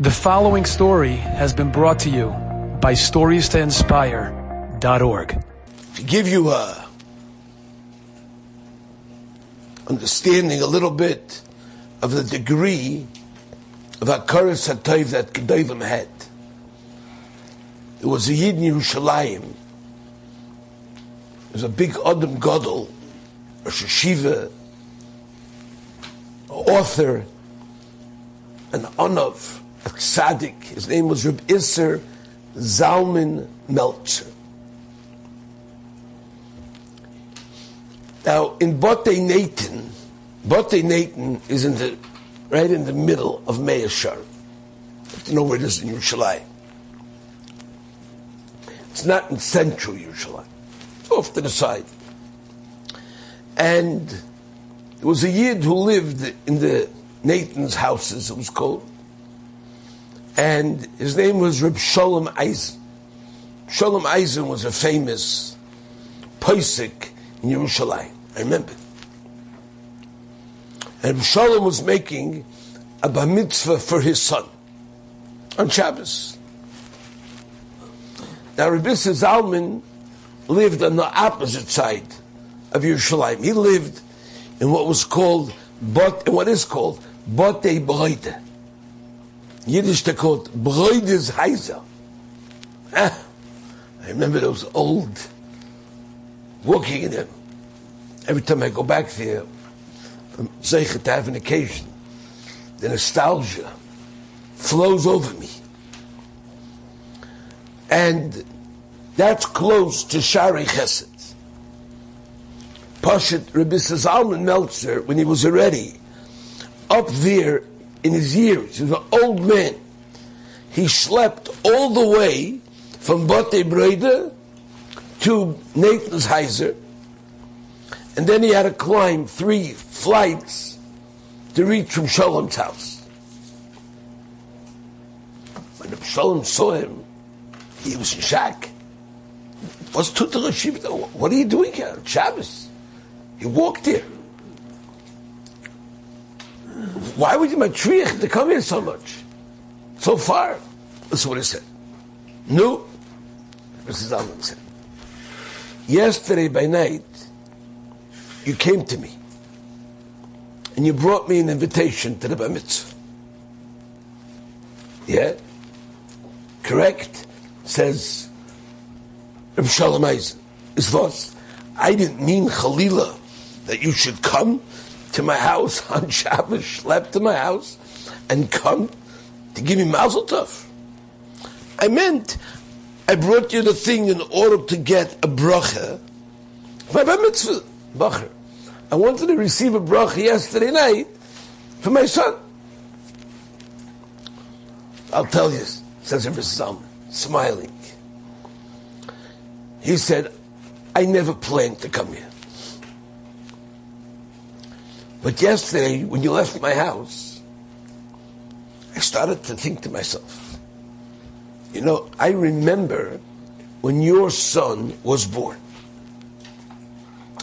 The following story has been brought to you by StoriesToInspire.org. To give you a understanding a little bit of the degree of Hakaras Hatayv that Gedolim had. There was a Yid in Yerushalayim. There was a big Adam Gadol, a Sheshiva, author, an Anav, tzaddik. His name was Reb Isser Zalman Meltzer. Now, in Bote Nathan, Bote Nathan is in the right in the middle of Meashar. You have to know where it is in Yerushalayim. It's not in central Yerushalayim. It's off to the side. And there was a Yid who lived in the Nathan's houses, it was called and his name was Reb Sholem Eisen. Sholem Eisen was a famous Pesach in Yerushalayim. I remember. And Sholem was making a bar mitzvah for his son on Shabbos. Now Rabbi Zalman lived on the opposite side of Yerushalayim. He lived in what was called, but what is called Bote Broide. Yiddish they called Broides Heiser. Ah, I remember those old walking in them. Every time I go back there, from to have an occasion, the nostalgia flows over me. And that's close to Shaarei Chesed. Pashat Rabbi Zalman Meltzer, when he was already up there in his years. He was an old man. He slept all the way from Bote Broide to Nathan's Heiser, and then he had to climb three flights to reach from Sholom's house. When Sholom saw him, he was in shock. What's What are you doing here? Shabbos. He walked here. Why would you matriach to come here so much? So far? That's what he said. No. Mrs. Allen said. Yesterday by night, you came to me and you brought me an invitation to the Bar Mitzvah. Yeah? Correct? Says Reb Eisen. Is was? I didn't mean Chalila that you should come to my house on Shabbos, slept to my house, and come to give me mazel tov. I meant I brought you the thing in order to get a bracha. My mitzvah, bacher. I wanted to receive a bracha yesterday night for my son. I'll tell you, says Rabbi Zalman, smiling. He said, I never planned to come here. But yesterday, when you left my house, I started to think to myself, you know, I remember when your son was born.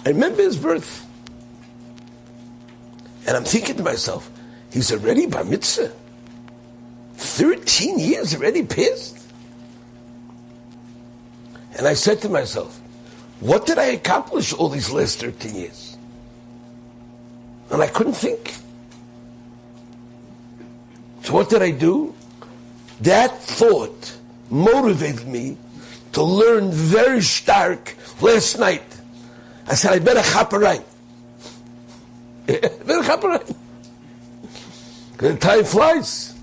I remember his birth. And I'm thinking to myself, he's already bar mitzvah. 13 years already pissed. And I said to myself, what did I accomplish all these last 13 years? And I couldn't think. So what did I do? That thought motivated me to learn very stark last night. I said, I better chaperai. better chaperai. The time flies.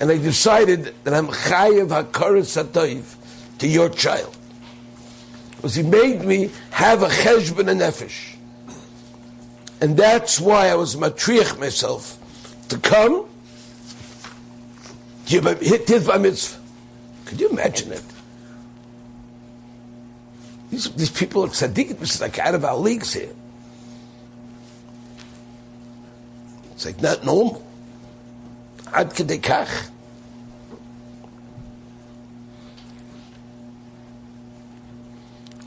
And I decided that I'm chayev hakaras satoiv to your child. Because he made me have a cheshbon and nefesh. And that's why I was matriach myself to come. Could you imagine it? These, these people are tzaddikim, this is like out of our leagues here. It's like not normal. Ad kedekach.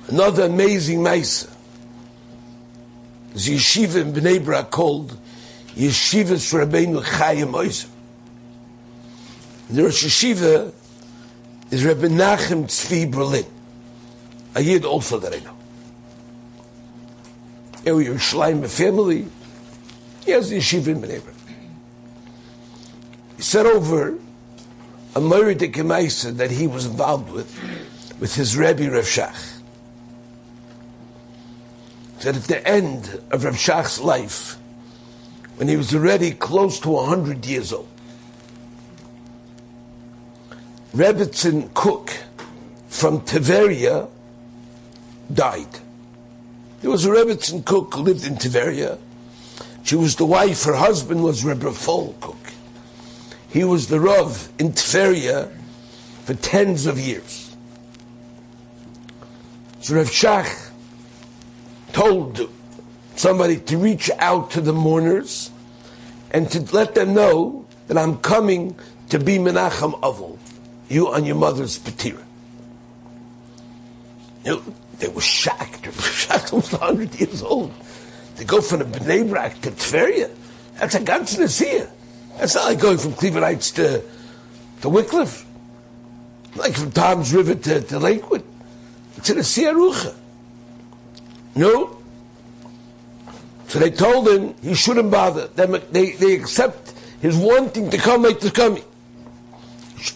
Another amazing Mesa. A yeshiva in Bnei Brak called Yeshivas Rabbeinu Chaim Oizer. The Rosh Yeshiva is Rebbe Nachem Tzvi Berlin, a Yid also that I know. Ewe Yerushalayim family, he has the yeshiva in Bnei Brak. He said over a Gemaisa that he was involved with, with his Rebbe Rav Shach. That at the end of Rav Shach's life, when he was already close to 100 years old, Rebbitzin Kook from Tiveria died. There was a Rebbitzin Kook who lived in Tiveria. She was the wife, her husband was Rebbe Fol Kook. He was the Rav in Tveria for tens of years. So Rav Shach told somebody to reach out to the mourners and to let them know that I'm coming to be Menachem Avol, you on your mother's patira. You know, they were shocked. Shach was 100 years old. To go from the Bnei Brak to Tveria, that's a ganz Nasir. That's not like going from Cleveland Heights to, to Wickliffe. Like from Toms River to, to Lakewood. It's in a Siarucha. No. So they told him he shouldn't bother. They, they, they accept his wanting to come like to come.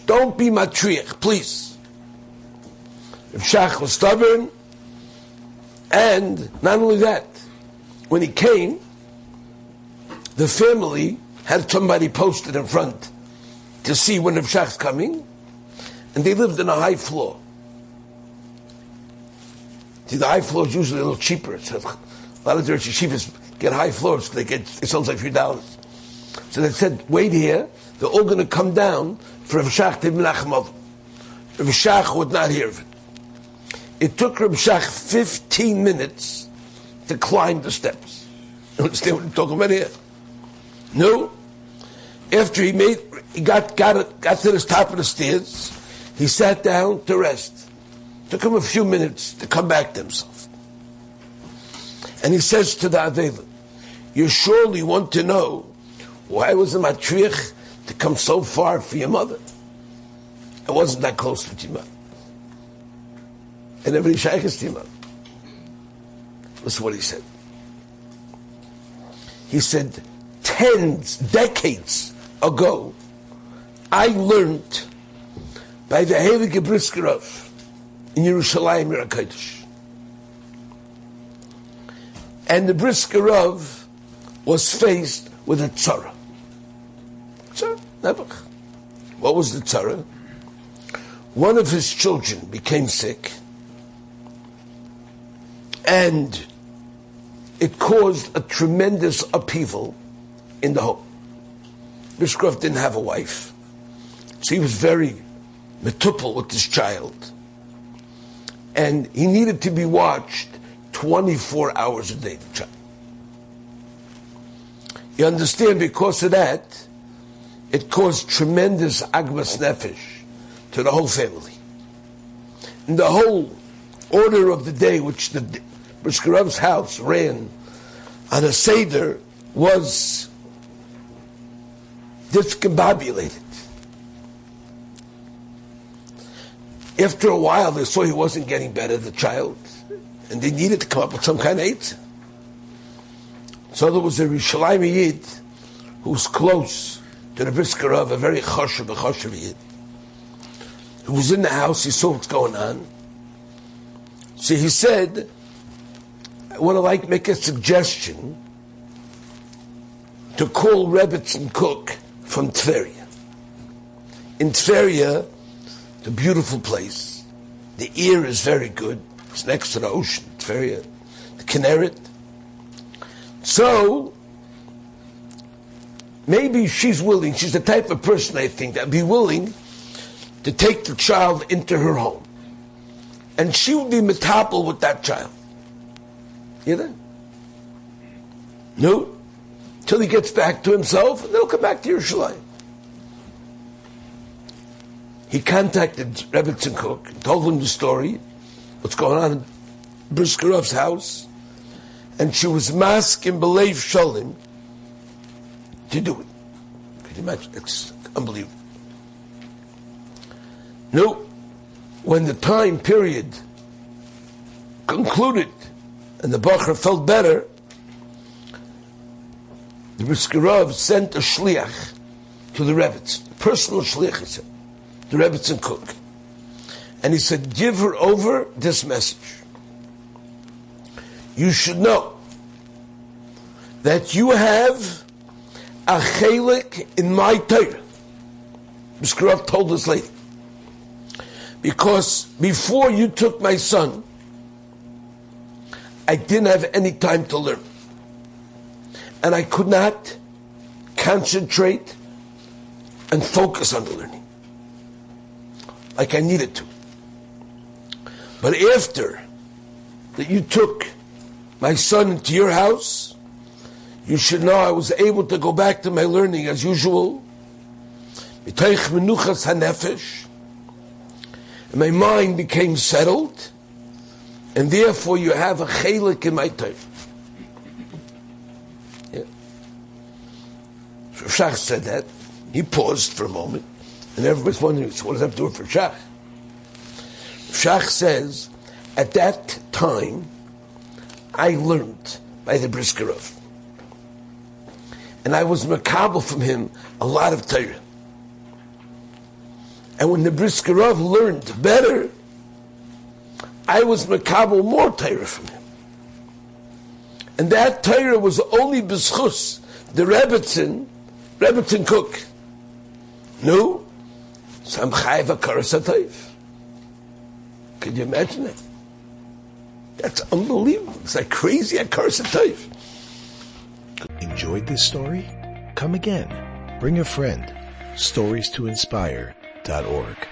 Don't be matriach, please. If Shach was stubborn, and not only that, when he came, the family had somebody posted in front to see when the Shach's coming, and they lived in a high floor. See, the high floor is usually a little cheaper. So a lot of the yeshivas get high floors. They get it sounds like few dollars. So they said, wait here. They're all going to come down for Rav to Menachem Rav Shach would not hear of it. It took Rav Shach 15 minutes to climb the steps. You understand what I'm talking about here? No. After he made, he got got got to the top of the stairs. He sat down to rest. Took him a few minutes to come back to himself. And he says to the Avela, you surely want to know why was the matriach to come so far for your mother? It wasn't that close with your mother. And every shaykh is to your mother. Listen what he said. He said, tens, decades ago, I learned by the Heilige Briskerov in Yerushalayim Yerakodesh. And the Briskerov was faced with a tzara. Tzara, Nebuch. What was the tzara? One of his children became sick, and it caused a tremendous upheaval in the home. Briskerov didn't have a wife, so he was very metupel with this child and he needed to be watched 24 hours a day, the child. You understand, because of that, it caused tremendous agmas nefesh to the whole family. And the whole order of the day, which the Briskerov's house ran on a Seder, was discombobulated. After a while, they saw he wasn't getting better, the child, and they needed to come up with some kind of aid. So there was a Rishalayim Yid who was close to the Briskerov, a very choshev, a choshev Yid, who was in the house, he saw what's going on. So he said, I want to like make a suggestion to call Rebbitzin Kook from Tveria. In Tveria, a beautiful place. The air is very good. It's next to the ocean. It's very, uh, the Kinneret. So, maybe she's willing, she's the type of person, I think, that'd be willing to take the child into her home. And she would be metapel with that child. You know? No? Till he gets back to himself, and they'll come back to Yerushalayim he contacted Rebbitzin Kook, told him the story, what's going on in Briskerov's house, and she was masking Belev Sholim to do it. Can you imagine? It's unbelievable. No, when the time period concluded and the Bachar felt better, the Briskerov sent a shliach to the Rebbetzin, personal shliach, he said, the Rebbetzin Kook. And he said, give her over this message. You should know that you have a chelik in my Torah. Briskerov told this lady. Because before you took my son, I didn't have any time to learn. And I could not concentrate and focus on the learning like I needed to. But after that you took my son into your house, you should know I was able to go back to my learning as usual. And my mind became settled, and therefore you have a chelik in my time. Yeah. Shach said that. He paused for a moment, and everybody's wondering, what does that have to do for Shach? Shach says, at that time, I learned by the Briskerov. And I was makabel from him a lot of Torah. And when the Briskerov learned better, I was makabel more Torah from him. And that Torah was only b'schus, the Rebbetzin, Rebbetzin Kook. No, some chayva karasatayv. Can you imagine that? That's unbelievable. It's like crazy at karasatayv. Enjoyed this story? Come again. Bring a friend. Stories to inspire.org.